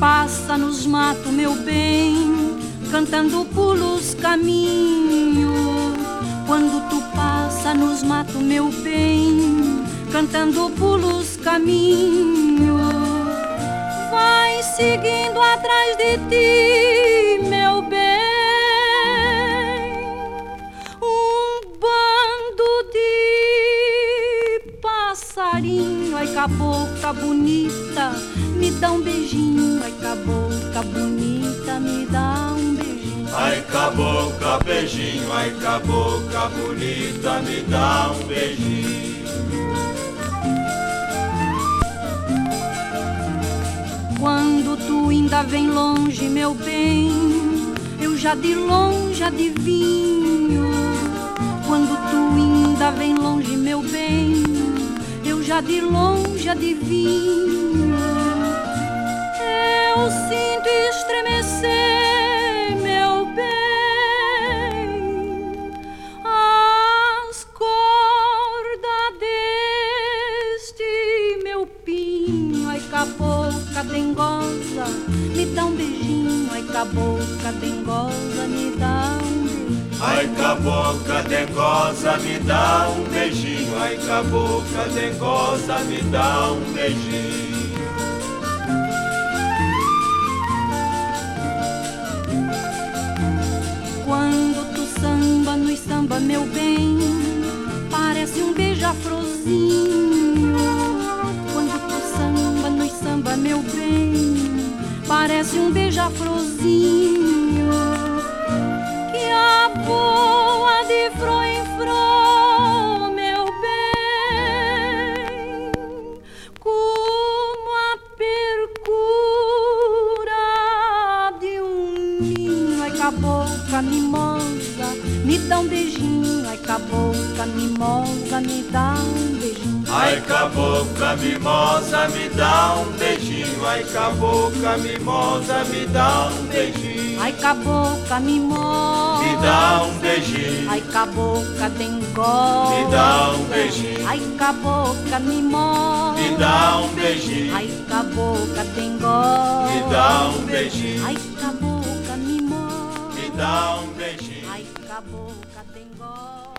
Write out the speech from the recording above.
passa nos matos, meu bem, cantando pulos caminho. Quando tu passa nos matos, meu bem, cantando pulos caminho. Vai seguindo atrás de ti, passarinho, ai cabocla bonita, me dá um beijinho, ai cabocla bonita, me dá um beijinho. Ai cabocla, beijinho, ai cabocla bonita, me dá um beijinho. Quando tu ainda vem longe, meu bem, eu já de longe adivinho. Já de longe adivinho. Eu sinto estremecer, meu bem, as cordas deste meu pinho. Ai, cabocla dengosa, me dá um beijinho. Ai, cabocla dengosa, me dá. Ai cabocla dengosa, me dá um beijinho. Ai cabocla dengosa, me dá um beijinho. Quando tu samba no samba, meu bem, parece um beija-frozinho. Quando tu samba no samba, meu bem, parece um beija-frozinho. Ninho. Ai, cabocla mimosa, me dá um beijinho. Ai, cabocla mimosa, me dá um beijinho. Ai cabocla mimosa, me dá um beijinho. Ai cabocla mimosa, me dá um beijinho. Ai, cabocla mimosa, Me dá um beijinho. Ai, cabocla dengosa, Me dá um beijinho. Ai, cabocla mimosa, Me dá um beijinho. Ai, cabocla dengosa, Me dá um beijinho. Ai, dá um beijinho. Ai, cabocla tem gosto.